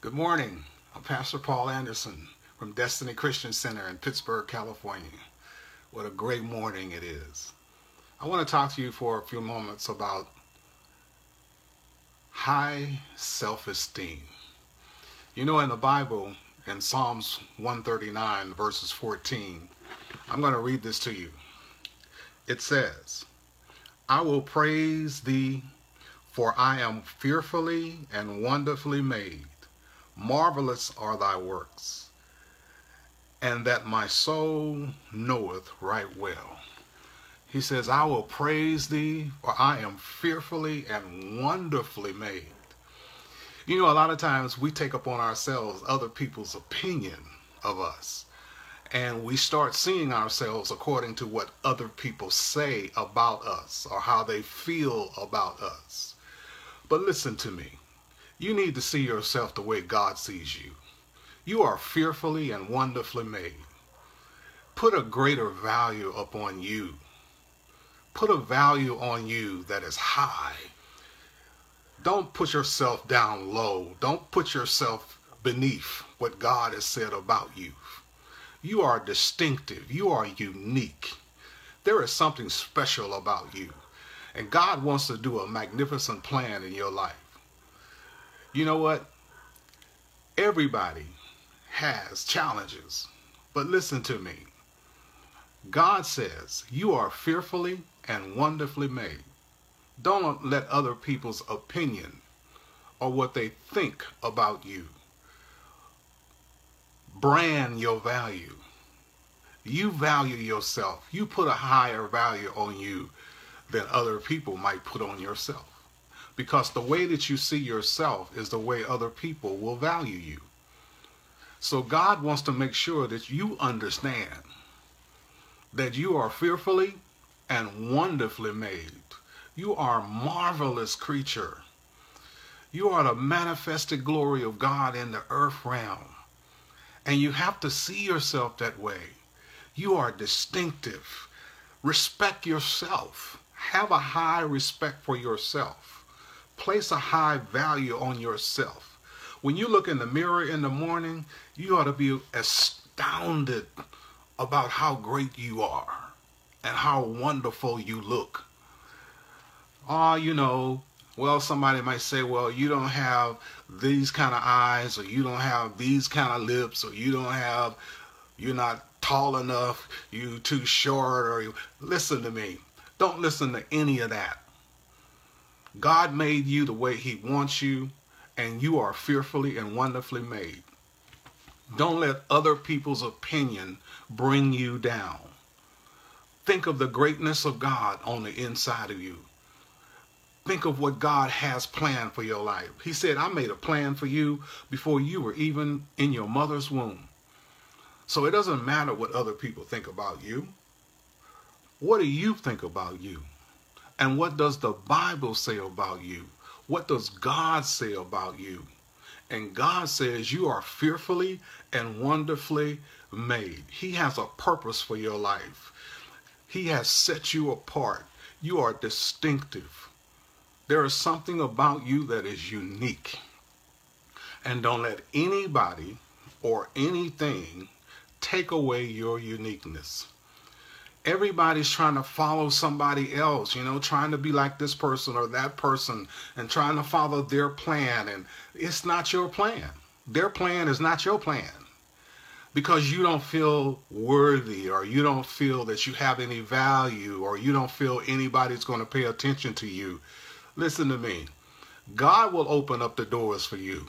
Good morning. I'm Pastor Paul Anderson from Destiny Christian Center in Pittsburg, California. What a great morning it is. I want to talk to you for a few moments about high self esteem. You know, in the Bible, in Psalms 139, verses 14, I'm going to read this to you. It says, I will praise thee, for I am fearfully and wonderfully made. Marvelous are thy works, and that my soul knoweth right well. He says, I will praise thee, for I am fearfully and wonderfully made. You know, a lot of times we take upon ourselves other people's opinion of us, and we start seeing ourselves according to what other people say about us or how they feel about us. But listen to me. You need to see yourself the way God sees you. You are fearfully and wonderfully made. Put a greater value upon you. Put a value on you that is high. Don't put yourself down low. Don't put yourself beneath what God has said about you. You are distinctive. You are unique. There is something special about you. And God wants to do a magnificent plan in your life. You know what? Everybody has challenges. But listen to me. God says you are fearfully and wonderfully made. Don't let other people's opinion or what they think about you brand your value. You value yourself. You put a higher value on you than other people might put on yourself because the way that you see yourself is the way other people will value you. So God wants to make sure that you understand that you are fearfully and wonderfully made. You are a marvelous creature. You are the manifested glory of God in the earth realm. And you have to see yourself that way. You are distinctive. Respect yourself. Have a high respect for yourself place a high value on yourself. When you look in the mirror in the morning, you ought to be astounded about how great you are and how wonderful you look. Ah, you know, well, somebody might say, well, you don't have these kind of eyes, or you don't have these kind of lips, or you don't have, you're not tall enough, you too short, or you, listen to me. Don't listen to any of that. God made you the way He wants you, and you are fearfully and wonderfully made. Don't let other people's opinion bring you down. Think of the greatness of God on the inside of you. Think of what God has planned for your life. He said, I made a plan for you before you were even in your mother's womb. So it doesn't matter what other people think about you. What do you think about you? And what does the Bible say about you? What does God say about you? And God says you are fearfully and wonderfully made. He has a purpose for your life. He has set you apart. You are distinctive. There is something about you that is unique. And don't let anybody or anything take away your uniqueness everybody's trying to follow somebody else, you know, trying to be like this person or that person and trying to follow their plan. And it's not your plan. Their plan is not your plan because you don't feel worthy or you don't feel that you have any value or you don't feel anybody's going to pay attention to you. Listen to me. God will open up the doors for you.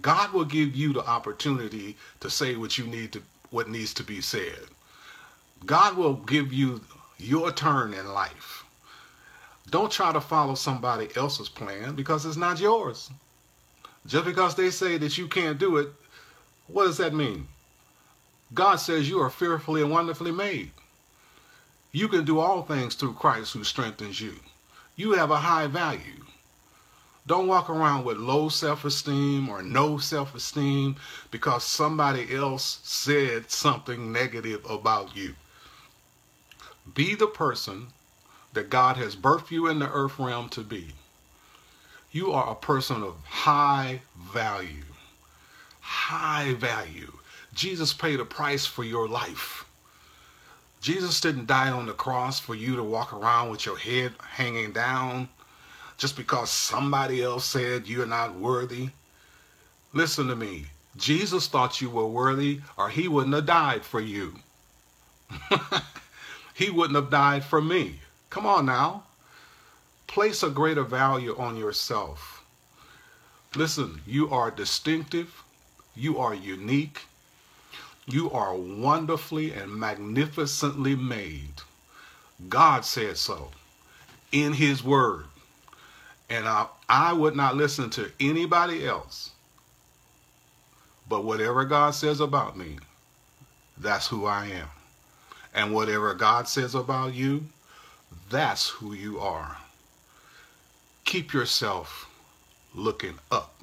God will give you the opportunity to say what you need to what needs to be said. God will give you your turn in life. Don't try to follow somebody else's plan because it's not yours. Just because they say that you can't do it, what does that mean? God says you are fearfully and wonderfully made. You can do all things through Christ who strengthens you. You have a high value. Don't walk around with low self esteem or no self esteem because somebody else said something negative about you. Be the person that God has birthed you in the earth realm to be. You are a person of high value. high value. Jesus paid a price for your life. Jesus didn't die on the cross for you to walk around with your head hanging down just because somebody else said you're not worthy. Listen to me. Jesus thought you were worthy, or he wouldn't have died for you. he wouldn't have died for me. Come on now. Place a greater value on yourself. Listen, you are distinctive, you are unique, you are wonderfully and magnificently made. God said so in His Word. And I, I would not listen to anybody else. But whatever God says about me, that's who I am. And whatever God says about you, that's who you are. Keep yourself looking up.